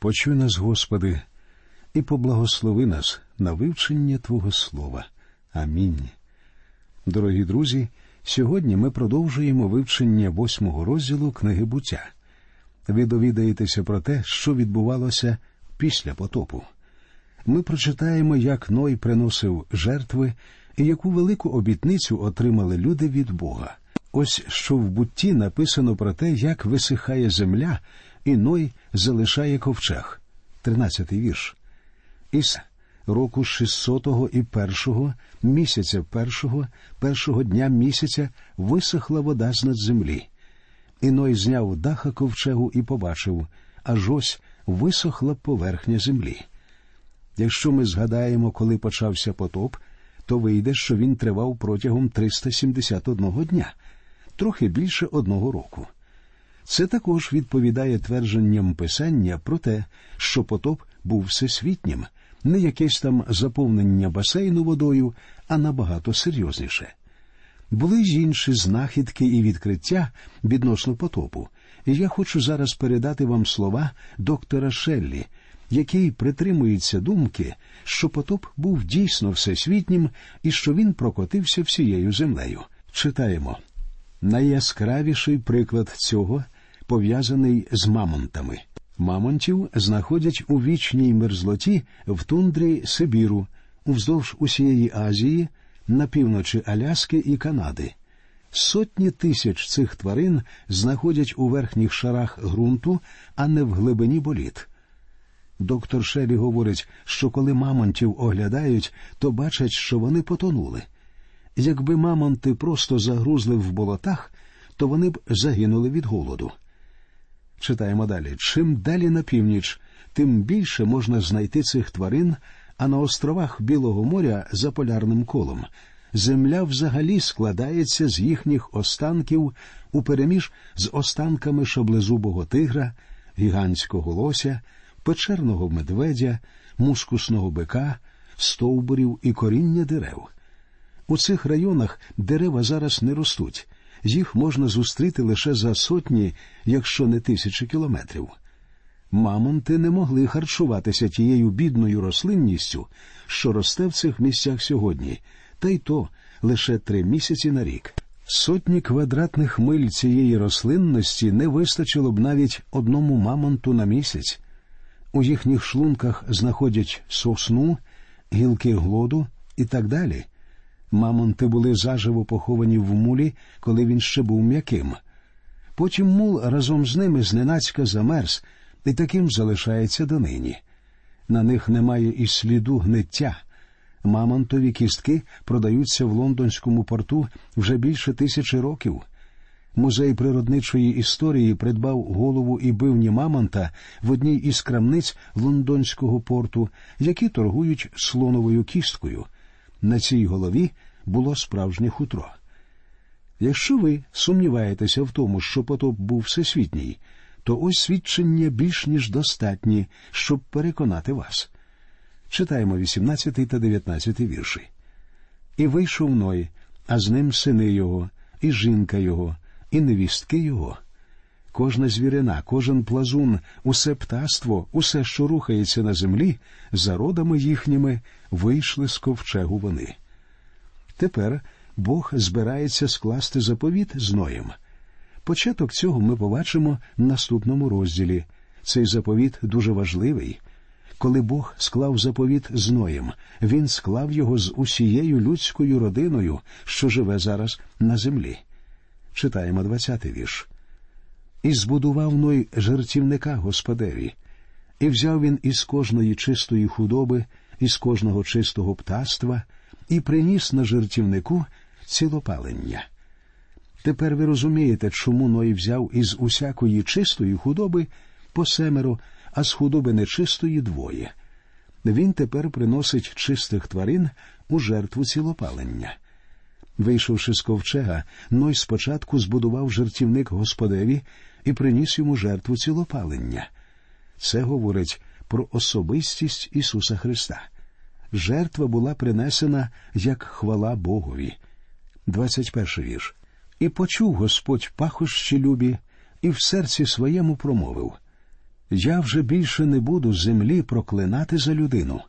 Почуй нас, Господи, і поблагослови нас на вивчення Твого Слова. Амінь. Дорогі друзі, сьогодні ми продовжуємо вивчення восьмого розділу книги буття. Ви довідаєтеся про те, що відбувалося після потопу. Ми прочитаємо, як Ной приносив жертви і яку велику обітницю отримали люди від Бога. Ось що в бутті написано про те, як висихає земля, і Ной залишає ковчег. Тринадцятий вірш. Із року 600-го і першого місяця першого, першого дня місяця висохла вода з над землі. Іной зняв даха ковчегу і побачив, аж ось висохла поверхня землі. Якщо ми згадаємо, коли почався потоп, то вийде, що він тривав протягом 371 дня, трохи більше одного року. Це також відповідає твердженням писання про те, що потоп був всесвітнім, не якесь там заповнення басейну водою, а набагато серйозніше. Були й інші знахідки і відкриття відносно потопу, і я хочу зараз передати вам слова доктора Шеллі, який притримується думки, що потоп був дійсно всесвітнім і що він прокотився всією землею. Читаємо найяскравіший приклад цього пов'язаний з мамонтами. Мамонтів знаходять у вічній мерзлоті в тундрі Сибіру, уздовж усієї Азії, на півночі Аляски і Канади. Сотні тисяч цих тварин знаходять у верхніх шарах ґрунту, а не в глибині боліт. Доктор Шелі говорить, що коли мамонтів оглядають, то бачать, що вони потонули. Якби мамонти просто загрузли в болотах, то вони б загинули від голоду. Читаємо далі. Чим далі на північ, тим більше можна знайти цих тварин, а на островах Білого моря за полярним колом земля взагалі складається з їхніх останків упереміж з останками шаблезубого тигра, гігантського лося, печерного медведя, мускусного бика, стовбурів і коріння дерев. У цих районах дерева зараз не ростуть, їх можна зустріти лише за сотні, якщо не тисячі кілометрів. Мамонти не могли харчуватися тією бідною рослинністю, що росте в цих місцях сьогодні, та й то лише три місяці на рік. Сотні квадратних миль цієї рослинності не вистачило б навіть одному мамонту на місяць. У їхніх шлунках знаходять сосну, гілки глоду і так далі. Мамонти були заживо поховані в мулі, коли він ще був м'яким. Потім мул разом з ними зненацька замерз і таким залишається донині. На них немає і сліду гниття. Мамонтові кістки продаються в лондонському порту вже більше тисячі років. Музей природничої історії придбав голову і бивні мамонта в одній із крамниць лондонського порту, які торгують слоновою кісткою. На цій голові було справжнє хутро. Якщо ви сумніваєтеся в тому, що потоп був всесвітній, то ось свідчення більш ніж достатні, щоб переконати вас. Читаємо 18 та 19 вірші. І вийшов Ной, а з ним сини його, і жінка його, і невістки його. Кожна звірина, кожен плазун, усе птаство, усе, що рухається на землі, за родами їхніми вийшли з ковчегу вони. Тепер Бог збирається скласти заповіт з Ноєм. Початок цього ми побачимо в наступному розділі. Цей заповіт дуже важливий. Коли Бог склав заповіт з Ноєм, він склав його з усією людською родиною, що живе зараз на землі. Читаємо двадцятий вірш. І збудував Ной жертівника Господеві, і взяв він із кожної чистої худоби, із кожного чистого птаства, і приніс на жертівнику цілопалення. Тепер ви розумієте, чому Ной взяв із усякої чистої худоби по семеро, а з худоби нечистої двоє. Він тепер приносить чистих тварин у жертву цілопалення. Вийшовши з ковчега, Ной спочатку збудував жертівник Господеві і приніс йому жертву цілопалення. Це говорить про особистість Ісуса Христа. Жертва була принесена як хвала Богові. 21 вірш. І почув Господь пахощі любі, і в серці своєму промовив Я вже більше не буду землі проклинати за людину,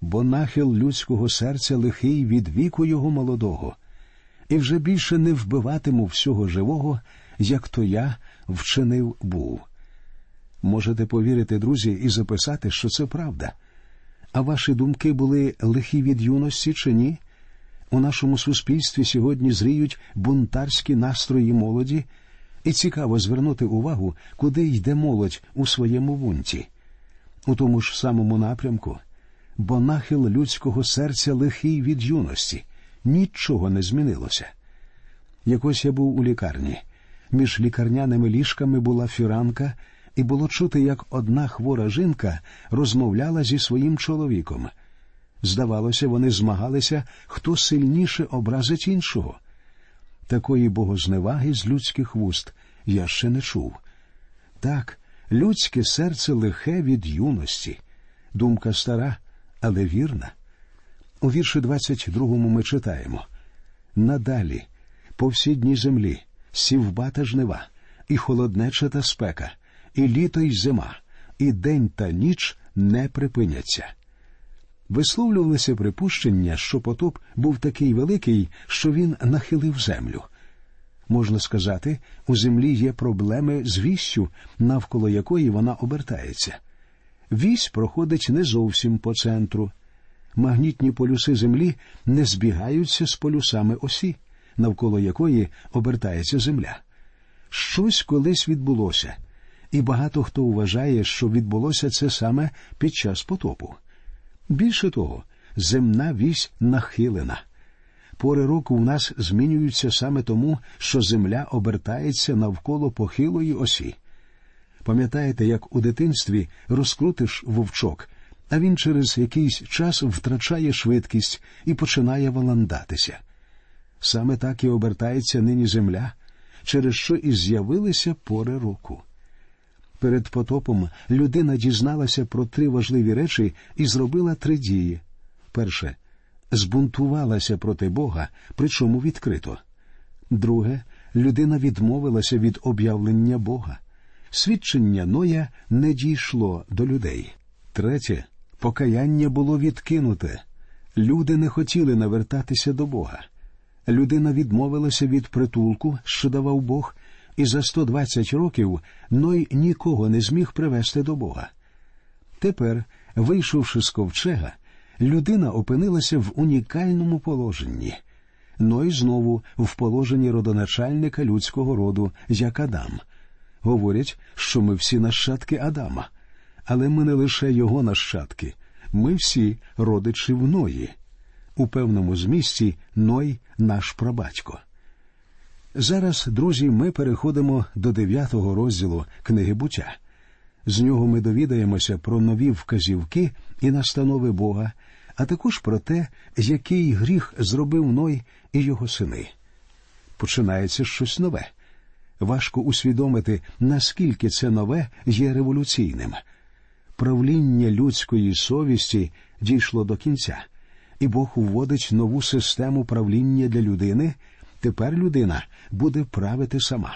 бо нахил людського серця лихий від віку його молодого, і вже більше не вбиватиму всього живого, як то я вчинив був. Можете повірити, друзі, і записати, що це правда. А ваші думки були лихі від юності чи ні? У нашому суспільстві сьогодні зріють бунтарські настрої молоді, і цікаво звернути увагу, куди йде молодь у своєму бунті. У тому ж самому напрямку, бо нахил людського серця лихий від юності, нічого не змінилося. Якось я був у лікарні. Між лікарняними ліжками була фіранка, і було чути, як одна хвора жінка розмовляла зі своїм чоловіком. Здавалося, вони змагалися, хто сильніше образить іншого. Такої богозневаги з людських вуст я ще не чув. Так, людське серце лихе від юності, думка стара, але вірна. У вірші 22 ми читаємо надалі, по всі дні землі, сівба та жнива, і холоднеча та спека, і літо й зима, і день та ніч не припиняться. Висловлювалися припущення, що потоп був такий великий, що він нахилив землю. Можна сказати, у землі є проблеми з віссю, навколо якої вона обертається. Вісь проходить не зовсім по центру. Магнітні полюси Землі не збігаються з полюсами осі, навколо якої обертається Земля. Щось колись відбулося, і багато хто вважає, що відбулося це саме під час потопу. Більше того, земна вісь нахилена. Пори року в нас змінюються саме тому, що земля обертається навколо похилої осі. Пам'ятаєте, як у дитинстві розкрутиш вовчок, а він через якийсь час втрачає швидкість і починає валандатися. Саме так і обертається нині земля, через що і з'явилися пори року. Перед потопом людина дізналася про три важливі речі і зробила три дії. Перше збунтувалася проти Бога, причому відкрито. Друге, людина відмовилася від об'явлення Бога. Свідчення Ноя не дійшло до людей. Третє, покаяння було відкинуте. Люди не хотіли навертатися до Бога. Людина відмовилася від притулку, що давав Бог, і за 120 років Ной нікого не зміг привести до Бога. Тепер, вийшовши з ковчега, людина опинилася в унікальному положенні. Ной знову в положенні родоначальника людського роду, як Адам. Говорять, що ми всі нащадки Адама, але ми не лише його нащадки, ми всі родичі в Ної. У певному змісті Ной наш прабатько. Зараз, друзі, ми переходимо до дев'ятого розділу книги буття. З нього ми довідаємося про нові вказівки і настанови Бога, а також про те, який гріх зробив Ной і його сини. Починається щось нове. Важко усвідомити, наскільки це нове є революційним. Правління людської совісті дійшло до кінця, і Бог вводить нову систему правління для людини. Тепер людина буде правити сама.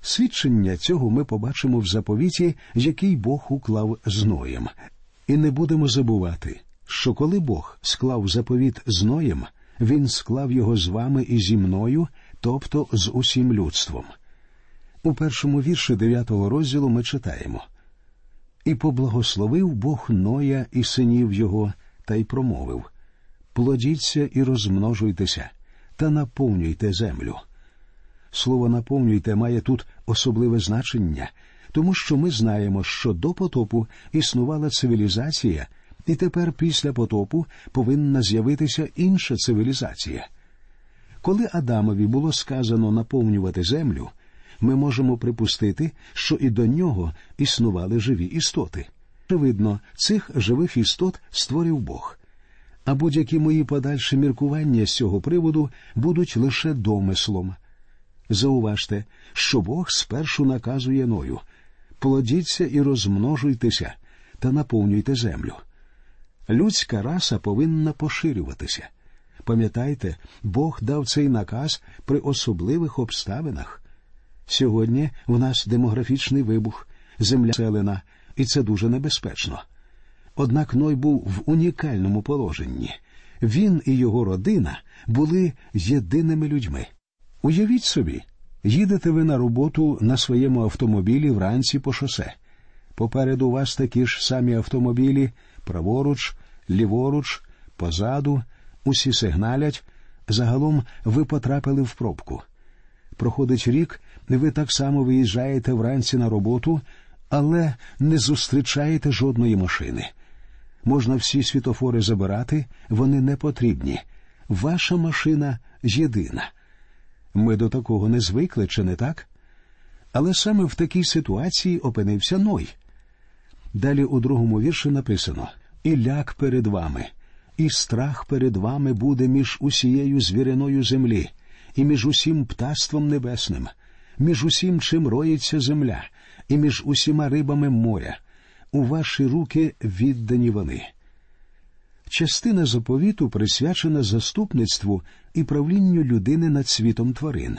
Свідчення цього ми побачимо в заповіті, який Бог уклав з Ноєм. І не будемо забувати, що коли Бог склав заповіт з Ноєм, він склав його з вами і зі мною, тобто з усім людством. У першому вірші дев'ятого розділу ми читаємо І поблагословив Бог Ноя і синів його, та й промовив Плодіться і розмножуйтеся, та наповнюйте землю. Слово наповнюйте має тут особливе значення, тому що ми знаємо, що до потопу існувала цивілізація, і тепер після потопу повинна з'явитися інша цивілізація. Коли Адамові було сказано наповнювати землю, ми можемо припустити, що і до нього існували живі істоти. Очевидно, цих живих істот створив Бог. А будь-які мої подальші міркування з цього приводу будуть лише домислом. Зауважте, що Бог спершу наказує ною плодіться і розмножуйтеся та наповнюйте землю. Людська раса повинна поширюватися. Пам'ятайте, Бог дав цей наказ при особливих обставинах. Сьогодні в нас демографічний вибух, земля селена, і це дуже небезпечно. Однак Ной був в унікальному положенні. Він і його родина були єдиними людьми. Уявіть собі, їдете ви на роботу на своєму автомобілі вранці по шосе. Попереду вас такі ж самі автомобілі, праворуч, ліворуч, позаду, усі сигналять. Загалом ви потрапили в пробку. Проходить рік, ви так само виїжджаєте вранці на роботу, але не зустрічаєте жодної машини. Можна всі світофори забирати, вони не потрібні. Ваша машина єдина. Ми до такого не звикли, чи не так? Але саме в такій ситуації опинився Ной. Далі у другому вірші написано І ляк перед вами, і страх перед вами буде між усією звіриною землі, і між усім птаством небесним, між усім, чим роїться земля, і між усіма рибами моря. У ваші руки віддані вони. Частина заповіту присвячена заступництву і правлінню людини над світом тварин.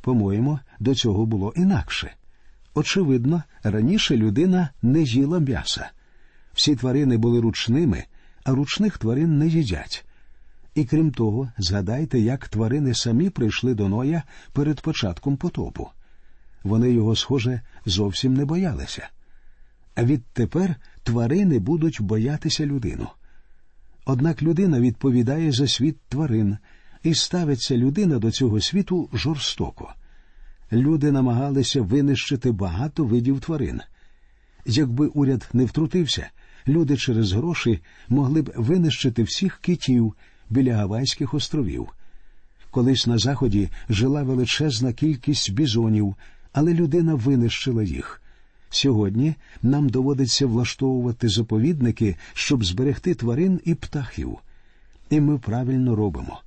По-моєму, до цього було інакше. Очевидно, раніше людина не їла м'яса. Всі тварини були ручними, а ручних тварин не їдять. І крім того, згадайте, як тварини самі прийшли до Ноя перед початком потопу. Вони його, схоже, зовсім не боялися. А відтепер тварини будуть боятися людину. Однак людина відповідає за світ тварин, і ставиться людина до цього світу жорстоко. Люди намагалися винищити багато видів тварин. Якби уряд не втрутився, люди через гроші могли б винищити всіх китів біля Гавайських островів. Колись на заході жила величезна кількість бізонів, але людина винищила їх. Сьогодні нам доводиться влаштовувати заповідники, щоб зберегти тварин і птахів. І ми правильно робимо.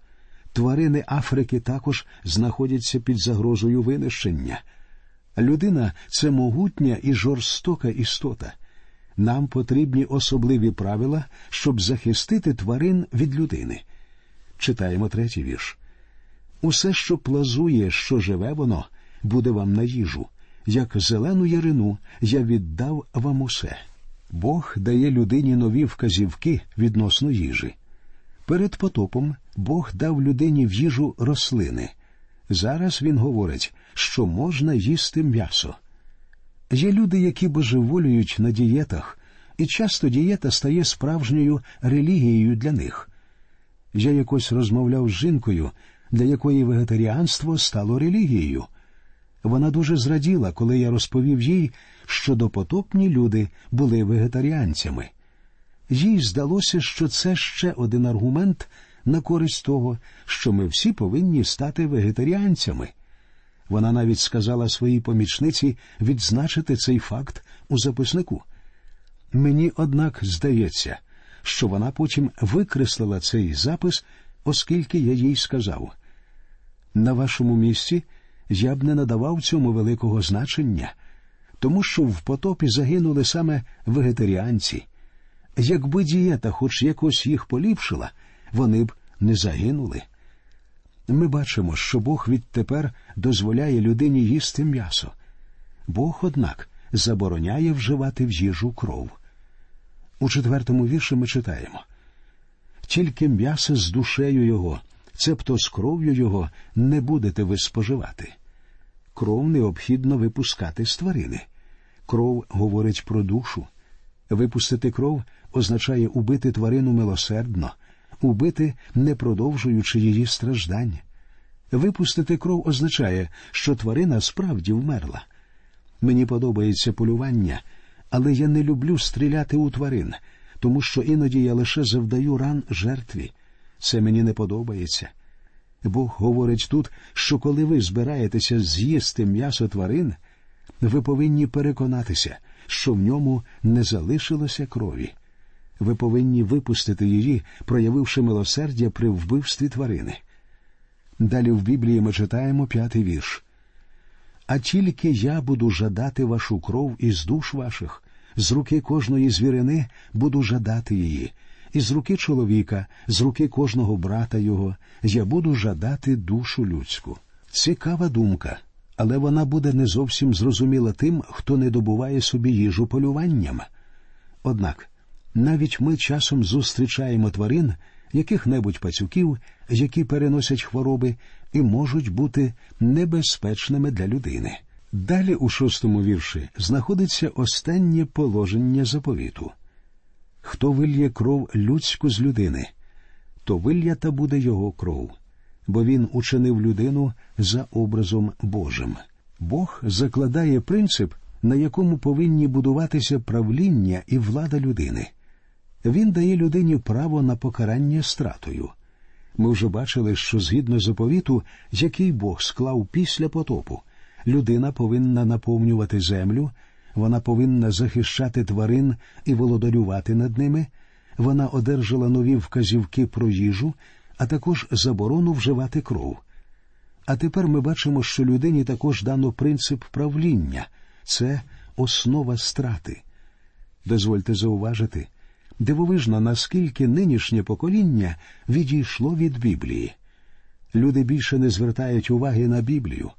Тварини Африки також знаходяться під загрозою винищення. Людина це могутня і жорстока істота. Нам потрібні особливі правила, щоб захистити тварин від людини. Читаємо третій вірш. Усе, що плазує, що живе воно, буде вам на їжу як зелену ярину я віддав вам усе. Бог дає людині нові вказівки відносно їжі. Перед потопом Бог дав людині в їжу рослини. Зараз він говорить, що можна їсти м'ясо. Є люди, які божеволюють на дієтах, і часто дієта стає справжньою релігією для них. Я якось розмовляв з жінкою, для якої вегетаріанство стало релігією. Вона дуже зраділа, коли я розповів їй, що допотопні люди були вегетаріанцями. Їй здалося, що це ще один аргумент на користь того, що ми всі повинні стати вегетаріанцями. Вона навіть сказала своїй помічниці відзначити цей факт у записнику. Мені, однак, здається, що вона потім викреслила цей запис, оскільки я їй сказав. На вашому місці я б не надавав цьому великого значення, тому що в потопі загинули саме вегетаріанці. Якби дієта хоч якось їх поліпшила, вони б не загинули. Ми бачимо, що Бог відтепер дозволяє людині їсти м'ясо. Бог, однак, забороняє вживати в їжу кров. У четвертому вірші ми читаємо тільки м'ясо з душею його, цебто з кров'ю його не будете ви споживати. Кров необхідно випускати з тварини. Кров говорить про душу. Випустити кров означає убити тварину милосердно, убити, не продовжуючи її страждання. Випустити кров означає, що тварина справді вмерла. Мені подобається полювання, але я не люблю стріляти у тварин, тому що іноді я лише завдаю ран жертві. Це мені не подобається. Бог говорить тут, що коли ви збираєтеся з'їсти м'ясо тварин, ви повинні переконатися, що в ньому не залишилося крові. Ви повинні випустити її, проявивши милосердя при вбивстві тварини. Далі в Біблії ми читаємо п'ятий вірш. А тільки я буду жадати вашу кров із душ ваших, з руки кожної звірини буду жадати її, і з руки чоловіка, з руки кожного брата його, я буду жадати душу людську. Цікава думка. але вона буде не зовсім зрозуміла тим, хто не добуває собі їжу полюванням. Однак навіть ми часом зустрічаємо тварин, яких-небудь пацюків, які переносять хвороби і можуть бути небезпечними для людини. Далі у шостому вірші знаходиться останнє положення заповіту хто вильє кров людську з людини, то вильята буде його кров, бо він учинив людину за образом Божим. Бог закладає принцип, на якому повинні будуватися правління і влада людини. Він дає людині право на покарання стратою. Ми вже бачили, що згідно заповіту, який Бог склав після потопу, людина повинна наповнювати землю, вона повинна захищати тварин і володарювати над ними, вона одержала нові вказівки про їжу, а також заборону вживати кров. А тепер ми бачимо, що людині також дано принцип правління це основа страти. Дозвольте зауважити, дивовижно, наскільки нинішнє покоління відійшло від Біблії. Люди більше не звертають уваги на Біблію,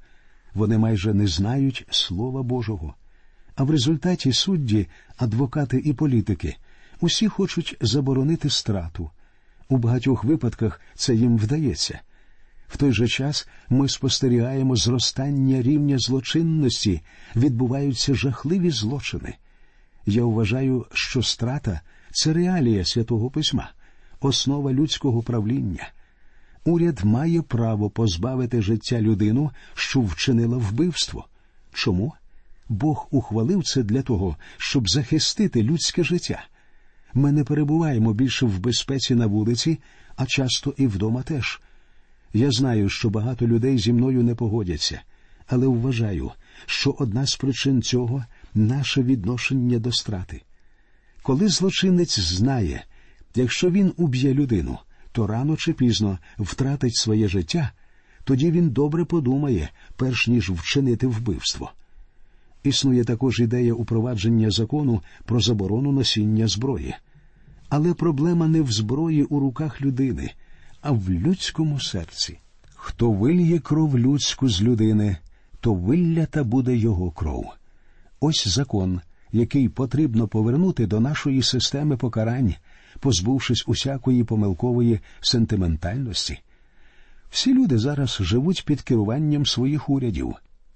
вони майже не знають Слова Божого. А в результаті судді, адвокати і політики усі хочуть заборонити страту. У багатьох випадках це їм вдається. В той же час ми спостерігаємо зростання рівня злочинності, відбуваються жахливі злочини. Я вважаю, що страта це реалія святого письма, основа людського правління. Уряд має право позбавити життя людину, що вчинила вбивство. Чому? Бог ухвалив це для того, щоб захистити людське життя. Ми не перебуваємо більше в безпеці на вулиці, а часто і вдома теж. Я знаю, що багато людей зі мною не погодяться, але вважаю, що одна з причин цього наше відношення до страти. Коли злочинець знає, якщо він уб'є людину, то рано чи пізно втратить своє життя, тоді він добре подумає, перш ніж вчинити вбивство. Існує також ідея упровадження закону про заборону носіння зброї. Але проблема не в зброї у руках людини, а в людському серці. Хто вильє кров людську з людини, то виллята буде його кров. Ось закон, який потрібно повернути до нашої системи покарань, позбувшись усякої помилкової сентиментальності. Всі люди зараз живуть під керуванням своїх урядів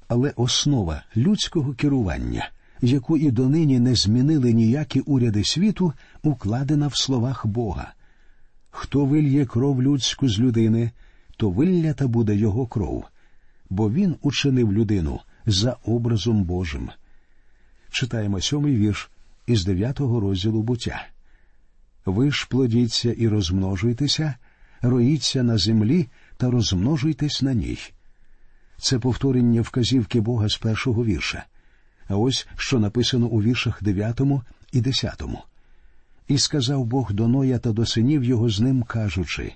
але основа людського керування, яку і донині не змінили ніякі уряди світу, укладена в словах Бога. Хто вильє кров людську з людини, то виллята буде його кров, бо він учинив людину за образом Божим. Читаємо сьомий вірш із дев'ятого розділу буття. Ви ж плодіться і розмножуйтеся, роїться на землі та розмножуйтесь на ній. Це повторення вказівки Бога з першого вірша. А ось що написано у віршах дев'ятому і десятому. І сказав Бог до Ноя та до синів його з ним, кажучи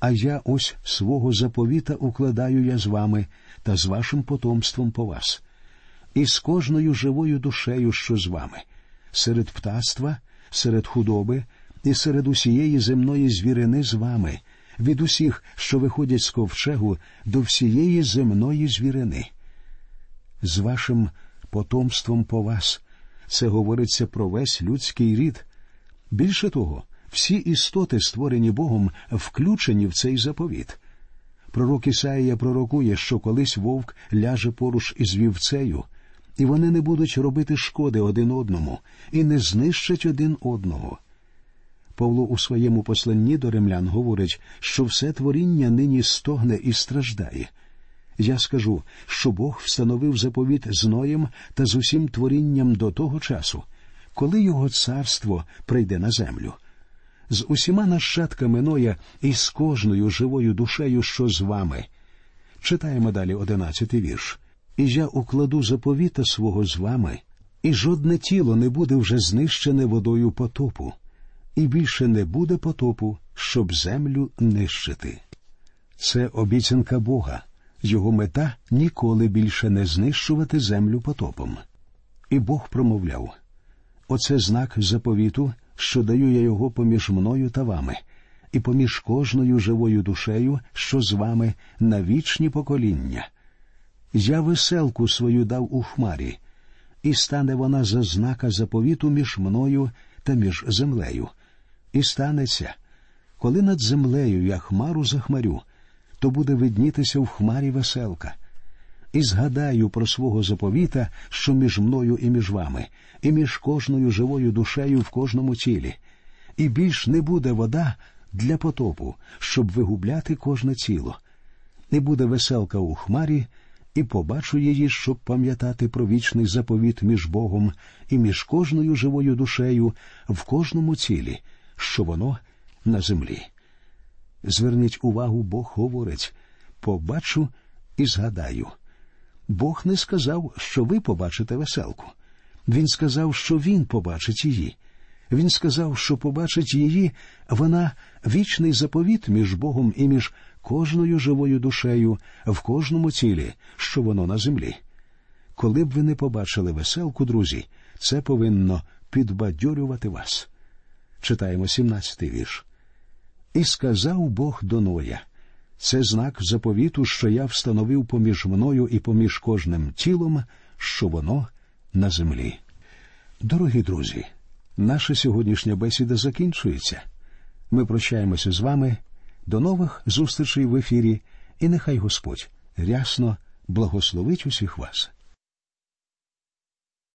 А я ось свого заповіта укладаю я з вами та з вашим потомством по вас, і з кожною живою душею, що з вами, серед птаства, серед худоби і серед усієї земної звірини з вами від усіх, що виходять з ковчегу до всієї земної звірини. З вашим потомством по вас це говориться про весь людський рід. Більше того, всі істоти, створені Богом, включені в цей заповіт. Пророк Ісаїя пророкує, що колись вовк ляже поруч із вівцею, і вони не будуть робити шкоди один одному і не знищать один одного. Павло у своєму посланні до римлян говорить, що все творіння нині стогне і страждає. Я скажу, що Бог встановив заповіт з Ноєм та з усім творінням до того часу, коли його царство прийде на землю. З усіма нащадками Ноя і з кожною живою душею, що з вами. Читаємо далі одинадцятий вірш. І я укладу заповіта свого з вами, і жодне тіло не буде вже знищене водою потопу і більше не буде потопу, щоб землю нищити. Це обіцянка Бога, його мета ніколи більше не знищувати землю потопом. І Бог промовляв Оце знак заповіту, що даю я його поміж мною та вами, і поміж кожною живою душею, що з вами на вічні покоління. Я веселку свою дав у хмарі, і стане вона за знака заповіту між мною та між землею. І станеться, коли над землею я хмару захмарю, то буде виднітися в хмарі веселка. І згадаю про свого заповіта, що між мною і між вами, і між кожною живою душею в кожному тілі, і більш не буде вода для потопу, щоб вигубляти кожне тіло. Не буде веселка у хмарі, і побачу її, щоб пам'ятати про вічний заповіт між Богом і між кожною живою душею в кожному тілі, що воно на землі. Зверніть увагу, Бог говорить побачу і згадаю. Бог не сказав, що ви побачите веселку. Він сказав, що він побачить її. Він сказав, що побачить її, вона вічний заповіт між Богом і між кожною живою душею в кожному тілі, що воно на землі. Коли б ви не побачили веселку, друзі, це повинно підбадьорювати вас. Читаємо 17-й вірш. І сказав Бог до Ноя, це знак заповіту, що я встановив поміж мною і поміж кожним тілом, що воно на землі. Дорогі друзі, наша сьогоднішня бесіда закінчується. Ми прощаємося з вами. До нових зустрічей в ефірі, і нехай Господь рясно благословить усіх вас.